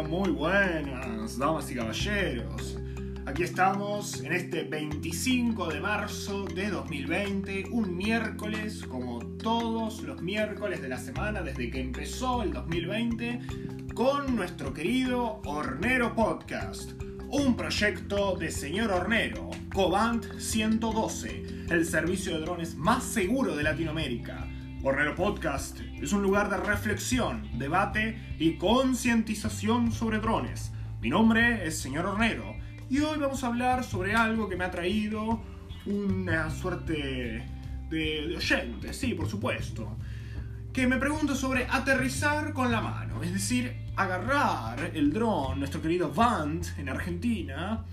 muy buenas, damas y caballeros. Aquí estamos en este 25 de marzo de 2020, un miércoles como todos los miércoles de la semana desde que empezó el 2020, con nuestro querido Hornero Podcast, un proyecto de señor Hornero, Cobant 112, el servicio de drones más seguro de Latinoamérica. Hornero Podcast es un lugar de reflexión, debate y concientización sobre drones. Mi nombre es señor Hornero y hoy vamos a hablar sobre algo que me ha traído una suerte de, de oyente, sí, por supuesto, que me pregunta sobre aterrizar con la mano, es decir, agarrar el dron, nuestro querido Vant en Argentina,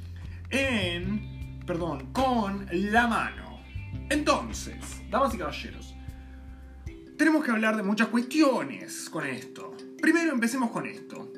en, perdón, con la mano. Entonces, damas y caballeros, tenemos que hablar de muchas cuestiones con esto. Primero empecemos con esto.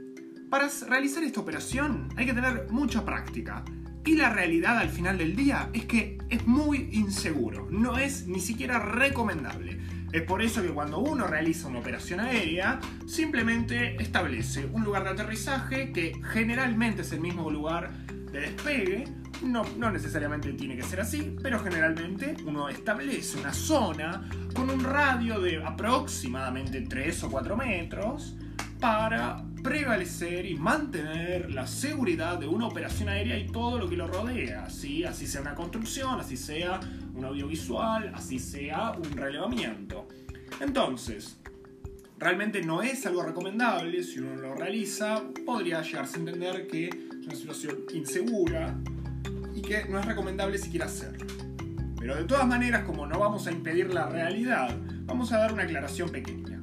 Para realizar esta operación hay que tener mucha práctica. Y la realidad al final del día es que es muy inseguro, no es ni siquiera recomendable. Es por eso que cuando uno realiza una operación aérea, simplemente establece un lugar de aterrizaje que generalmente es el mismo lugar de despegue. No, no necesariamente tiene que ser así, pero generalmente uno establece una zona con un radio de aproximadamente 3 o 4 metros para prevalecer y mantener la seguridad de una operación aérea y todo lo que lo rodea, ¿sí? así sea una construcción, así sea un audiovisual, así sea un relevamiento. Entonces, realmente no es algo recomendable, si uno lo realiza, podría llegarse a entender que es una situación insegura que no es recomendable siquiera hacerlo. Pero de todas maneras, como no vamos a impedir la realidad, vamos a dar una aclaración pequeña.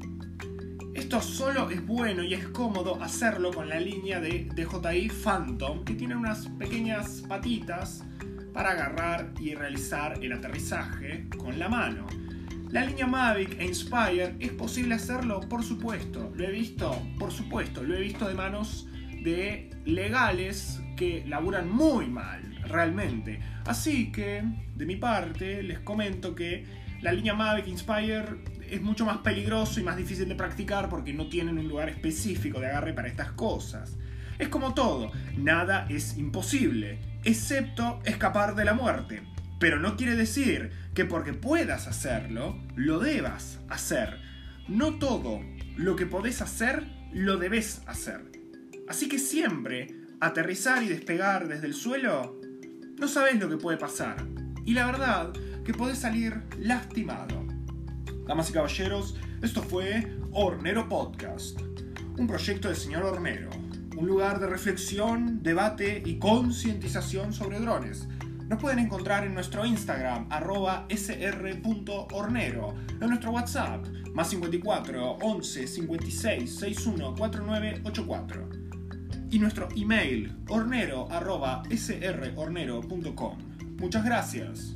Esto solo es bueno y es cómodo hacerlo con la línea de DJI Phantom, que tiene unas pequeñas patitas para agarrar y realizar el aterrizaje con la mano. La línea Mavic e Inspire es posible hacerlo, por supuesto. Lo he visto, por supuesto, lo he visto de manos de legales que laburan muy mal, realmente. Así que, de mi parte, les comento que la línea Mavic Inspire es mucho más peligroso y más difícil de practicar porque no tienen un lugar específico de agarre para estas cosas. Es como todo, nada es imposible, excepto escapar de la muerte. Pero no quiere decir que porque puedas hacerlo, lo debas hacer. No todo lo que podés hacer, lo debes hacer. Así que siempre, aterrizar y despegar desde el suelo, no sabes lo que puede pasar. Y la verdad, que podés salir lastimado. Damas y caballeros, esto fue Hornero Podcast, un proyecto del señor Hornero, un lugar de reflexión, debate y concientización sobre drones. Nos pueden encontrar en nuestro Instagram, arroba sr.hornero, en nuestro WhatsApp, más 54 11 56 61 49 84, y nuestro email hornero.srhornero.com. Muchas gracias.